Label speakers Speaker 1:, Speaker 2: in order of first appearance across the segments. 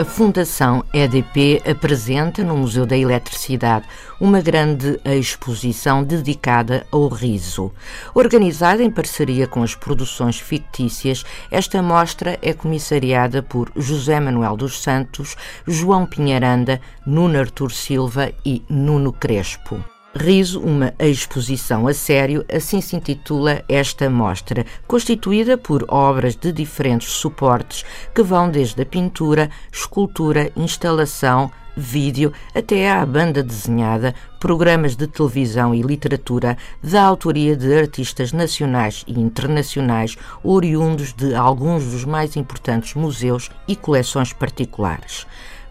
Speaker 1: A Fundação EDP apresenta no Museu da Eletricidade uma grande exposição dedicada ao riso. Organizada em parceria com as produções fictícias, esta mostra é comissariada por José Manuel dos Santos, João Pinheiranda, Nuno Artur Silva e Nuno Crespo. Riso, uma exposição a sério, assim se intitula esta mostra, constituída por obras de diferentes suportes que vão desde a pintura, escultura, instalação, vídeo até à banda desenhada, programas de televisão e literatura da autoria de artistas nacionais e internacionais oriundos de alguns dos mais importantes museus e coleções particulares.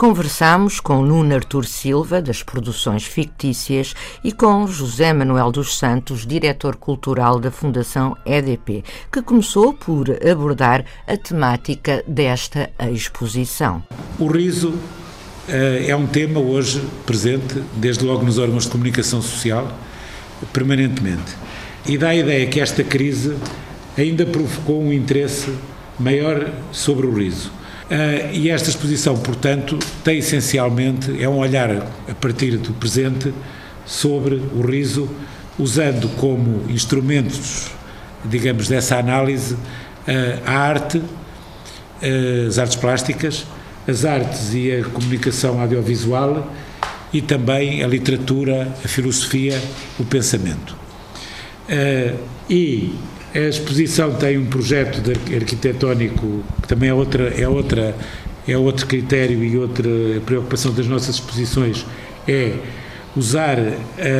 Speaker 1: Conversamos com Nuno Artur Silva, das produções fictícias, e com José Manuel dos Santos, diretor cultural da Fundação EDP, que começou por abordar a temática desta exposição.
Speaker 2: O riso uh, é um tema hoje presente, desde logo nos órgãos de comunicação social, permanentemente. E dá a ideia que esta crise ainda provocou um interesse maior sobre o riso Uh, e esta exposição, portanto, tem essencialmente, é um olhar a partir do presente sobre o riso, usando como instrumentos, digamos, dessa análise, uh, a arte, uh, as artes plásticas, as artes e a comunicação audiovisual e também a literatura, a filosofia, o pensamento. e a exposição tem um projeto arquitetónico que também é outra é outra é outro critério e outra preocupação das nossas exposições é usar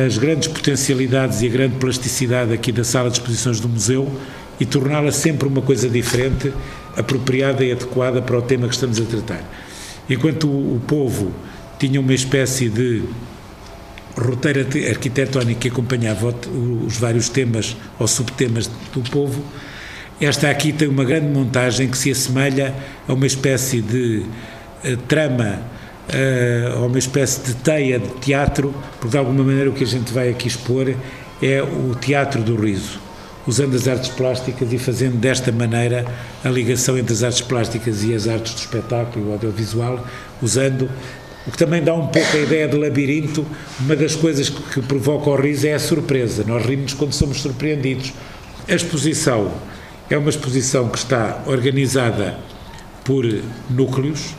Speaker 2: as grandes potencialidades e a grande plasticidade aqui da sala de exposições do museu e torná-la sempre uma coisa diferente, apropriada e adequada para o tema que estamos a tratar. Enquanto o, o povo tinha uma espécie de roteiro arquitetónico que acompanhava os vários temas ou subtemas do povo. Esta aqui tem uma grande montagem que se assemelha a uma espécie de uh, trama, uh, a uma espécie de teia de teatro, porque de alguma maneira o que a gente vai aqui expor é o teatro do riso, usando as artes plásticas e fazendo desta maneira a ligação entre as artes plásticas e as artes do espetáculo e o audiovisual, usando o que também dá um pouco a ideia de labirinto. Uma das coisas que, que provoca o riso é a surpresa. Nós rimos quando somos surpreendidos. A exposição é uma exposição que está organizada por núcleos.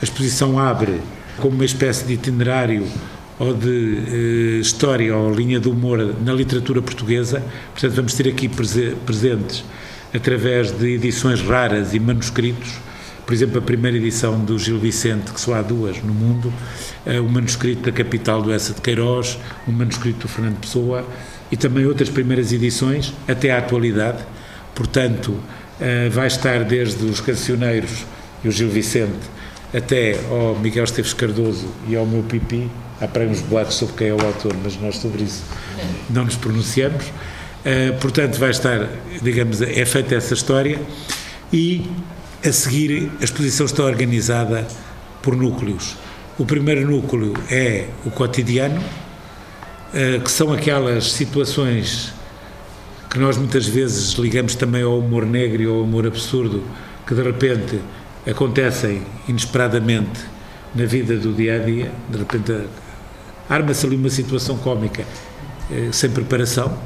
Speaker 2: A exposição abre como uma espécie de itinerário ou de eh, história ou linha de humor na literatura portuguesa. Portanto, vamos ter aqui presentes através de edições raras e manuscritos por exemplo, a primeira edição do Gil Vicente, que só há duas no mundo, eh, o manuscrito da Capital do Essa de Queiroz, o manuscrito do Fernando Pessoa e também outras primeiras edições até à atualidade. Portanto, eh, vai estar desde os cancioneiros e o Gil Vicente até ao Miguel Esteves Cardoso e ao meu Pipi. Há para uns boatos sobre quem é o autor, mas nós sobre isso não nos pronunciamos. Uh, portanto, vai estar, digamos, é feita essa história e a seguir, a exposição está organizada por núcleos. O primeiro núcleo é o cotidiano, eh, que são aquelas situações que nós muitas vezes ligamos também ao humor negro ou ao humor absurdo, que de repente acontecem inesperadamente na vida do dia a dia, de repente arma-se ali uma situação cómica eh, sem preparação.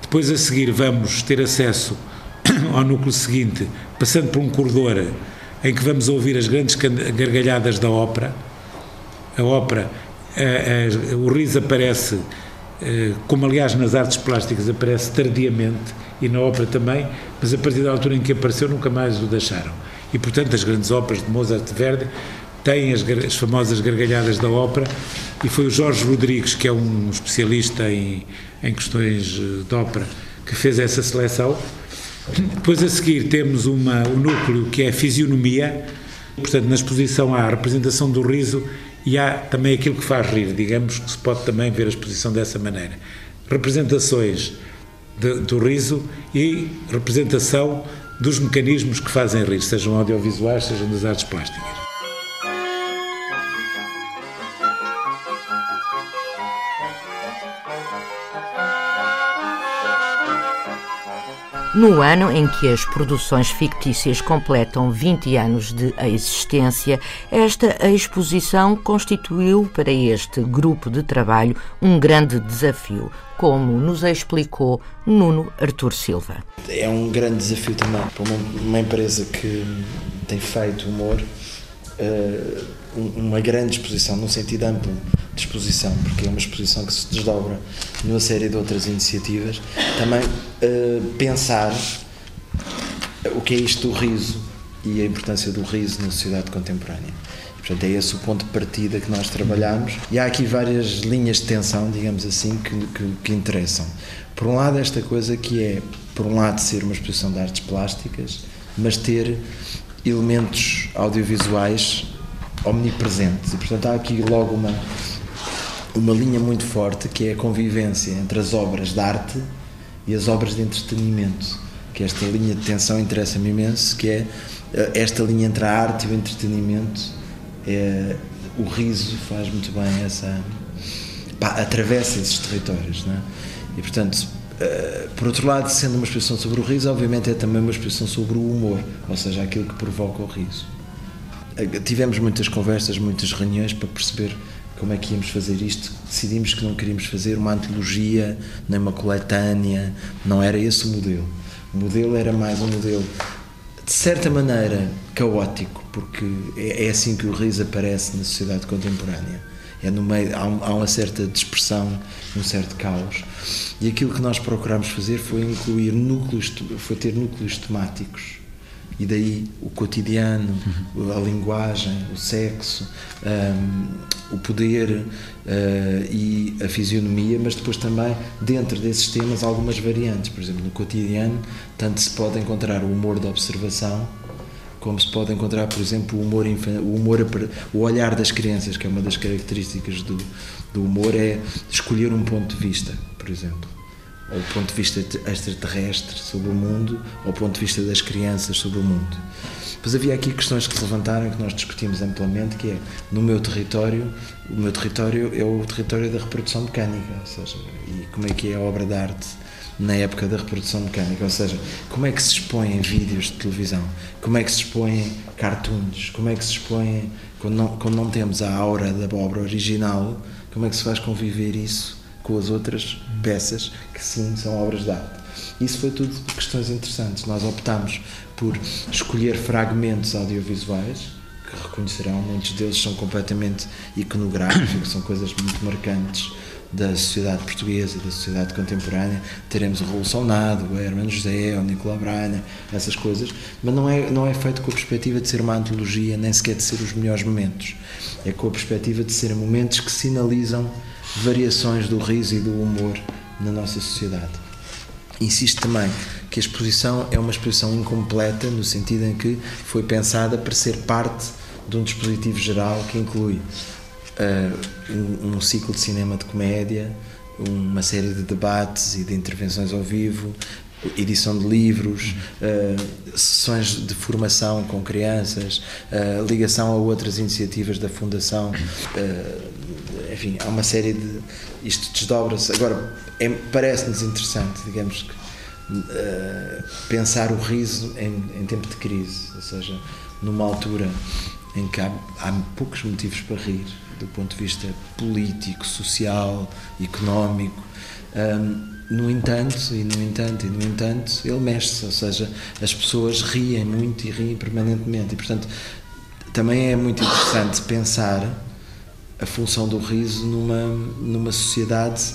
Speaker 2: Depois a seguir vamos ter acesso ao núcleo seguinte, passando por um corredor em que vamos ouvir as grandes gargalhadas da ópera. A ópera, a, a, o riso aparece, eh, como aliás nas artes plásticas aparece tardiamente, e na ópera também, mas a partir da altura em que apareceu nunca mais o deixaram. E portanto as grandes óperas de Mozart e Verdi têm as, as famosas gargalhadas da ópera, e foi o Jorge Rodrigues, que é um especialista em, em questões eh, de ópera, que fez essa seleção depois a seguir temos uma, o núcleo que é a fisionomia, portanto na exposição há a representação do riso e há também aquilo que faz rir, digamos que se pode também ver a exposição dessa maneira. Representações de, do riso e representação dos mecanismos que fazem rir, sejam audiovisuais, sejam das artes plásticas.
Speaker 1: No ano em que as produções fictícias completam 20 anos de existência, esta exposição constituiu para este grupo de trabalho um grande desafio, como nos explicou Nuno Artur Silva.
Speaker 3: É um grande desafio também para uma, uma empresa que tem feito humor, uma grande exposição, num sentido amplo de exposição, porque é uma exposição que se desdobra numa série de outras iniciativas. Também uh, pensar o que é isto do riso e a importância do riso na sociedade contemporânea. Portanto, é esse o ponto de partida que nós trabalhamos. E há aqui várias linhas de tensão, digamos assim, que, que, que interessam. Por um lado, esta coisa que é, por um lado, ser uma exposição de artes plásticas, mas ter elementos audiovisuais omnipresentes. E, portanto, há aqui logo uma, uma linha muito forte que é a convivência entre as obras de arte e as obras de entretenimento. Que esta linha de tensão interessa-me imenso, que é eh, esta linha entre a arte e o entretenimento. É, o riso faz muito bem essa. Pá, atravessa esses territórios, não é? E portanto, Uh, por outro lado, sendo uma exposição sobre o riso, obviamente é também uma exposição sobre o humor, ou seja, aquilo que provoca o riso. Uh, tivemos muitas conversas, muitas reuniões para perceber como é que íamos fazer isto? Decidimos que não queríamos fazer uma antologia, nem uma coletânea, não era esse o modelo. O modelo era mais um modelo, de certa maneira, caótico, porque é, é assim que o riso aparece na sociedade contemporânea. É no meio, há, há uma certa dispersão, um certo caos. E aquilo que nós procuramos fazer foi incluir núcleos, foi ter núcleos temáticos e daí o cotidiano, a linguagem, o sexo, um, o poder uh, e a fisionomia, mas depois também dentro desses temas algumas variantes. Por exemplo, no cotidiano, tanto se pode encontrar o humor da observação, como se pode encontrar, por exemplo, o humor, o humor, o olhar das crianças, que é uma das características do, do humor, é escolher um ponto de vista, por exemplo ao ponto de vista extraterrestre sobre o mundo, ao ponto de vista das crianças sobre o mundo. Pois havia aqui questões que se levantaram que nós discutimos amplamente, que é, no meu território, o meu território é o território da reprodução mecânica, ou seja, e como é que é a obra de arte na época da reprodução mecânica, ou seja, como é que se expõem vídeos de televisão, como é que se expõem cartoons, como é que se expõem, quando não, quando não temos a aura da obra original, como é que se faz conviver isso com as outras peças que sim são obras de arte. Isso foi tudo questões interessantes. Nós optámos por escolher fragmentos audiovisuais que reconhecerão, muitos deles são completamente iconográficos, são coisas muito marcantes da sociedade portuguesa, da sociedade contemporânea. Teremos o Revolução Nado, o Hermano José, o Nicolau Braga, essas coisas, mas não é, não é feito com a perspectiva de ser uma antologia, nem sequer de ser os melhores momentos. É com a perspectiva de ser momentos que sinalizam variações do riso e do humor na nossa sociedade. Insisto também que a exposição é uma exposição incompleta, no sentido em que foi pensada para ser parte de um dispositivo geral que inclui uh, um, um, ciclo de cinema de comédia, uma série de debates e de intervenções ao vivo, edição de livros, uh, sessões de formação com crianças, uh, ligação a outras iniciativas da Fundação. Uh, enfim, há uma série de. Isto desdobra-se. Agora, é, parece-nos interessante, digamos que, pensar o riso em, em, tempo de crise, ou seja, numa altura em que há, há poucos motivos para rir, do ponto de vista político, social, económico. Um, no entanto, e no entanto, e no entanto, ele mexe-se, ou seja, as pessoas riem muito e riem permanentemente. E, portanto, também é muito interessante pensar a função do riso numa, numa sociedade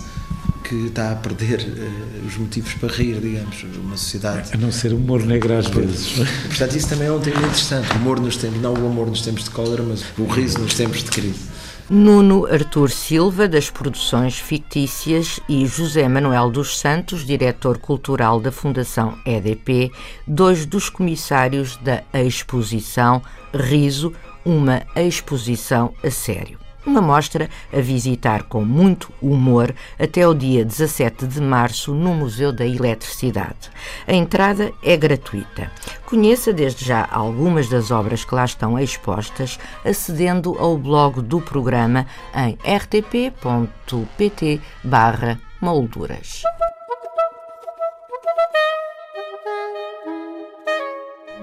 Speaker 3: que está a perder uh, os motivos para rir, digamos, uma sociedade...
Speaker 2: A não ser humor negro às vezes.
Speaker 3: Portanto, isso também é um tema interessante, o humor nos tempos, não o amor nos tempos de cólera, mas o riso nos tempos de crise.
Speaker 1: Nuno Artur Silva, das Produções Fictícias, e José Manuel dos Santos, diretor cultural da Fundação EDP, dois dos comissários da exposição Riso, uma exposição a sério. Uma mostra a visitar com muito humor até o dia 17 de março no Museu da Eletricidade. A entrada é gratuita. Conheça desde já algumas das obras que lá estão expostas, acedendo ao blog do programa em rtp.pt/molduras.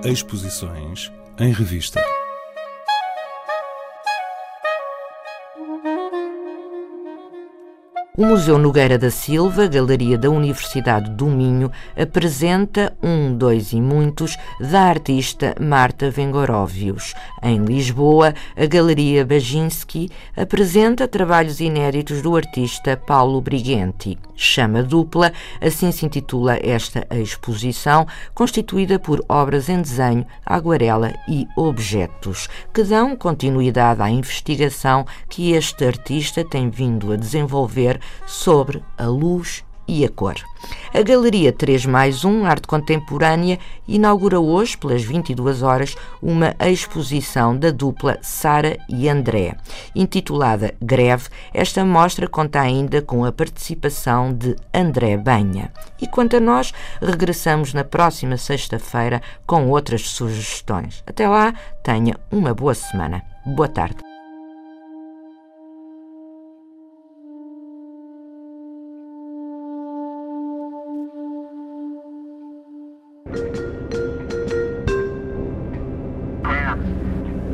Speaker 4: Exposições em revista.
Speaker 1: O Museu Nogueira da Silva, Galeria da Universidade do Minho, apresenta um, dois e muitos da artista Marta Vengoróvios. Em Lisboa, a Galeria Baginski apresenta trabalhos inéditos do artista Paulo Brigenti. Chama dupla, assim se intitula esta exposição, constituída por obras em desenho, aguarela e objetos, que dão continuidade à investigação que este artista tem vindo a desenvolver sobre a luz e a cor. A Galeria 3 mais 1 Arte Contemporânea inaugura hoje, pelas 22 horas, uma exposição da dupla Sara e André. Intitulada Greve, esta mostra conta ainda com a participação de André Banha. E quanto a nós, regressamos na próxima sexta-feira com outras sugestões. Até lá, tenha uma boa semana. Boa tarde.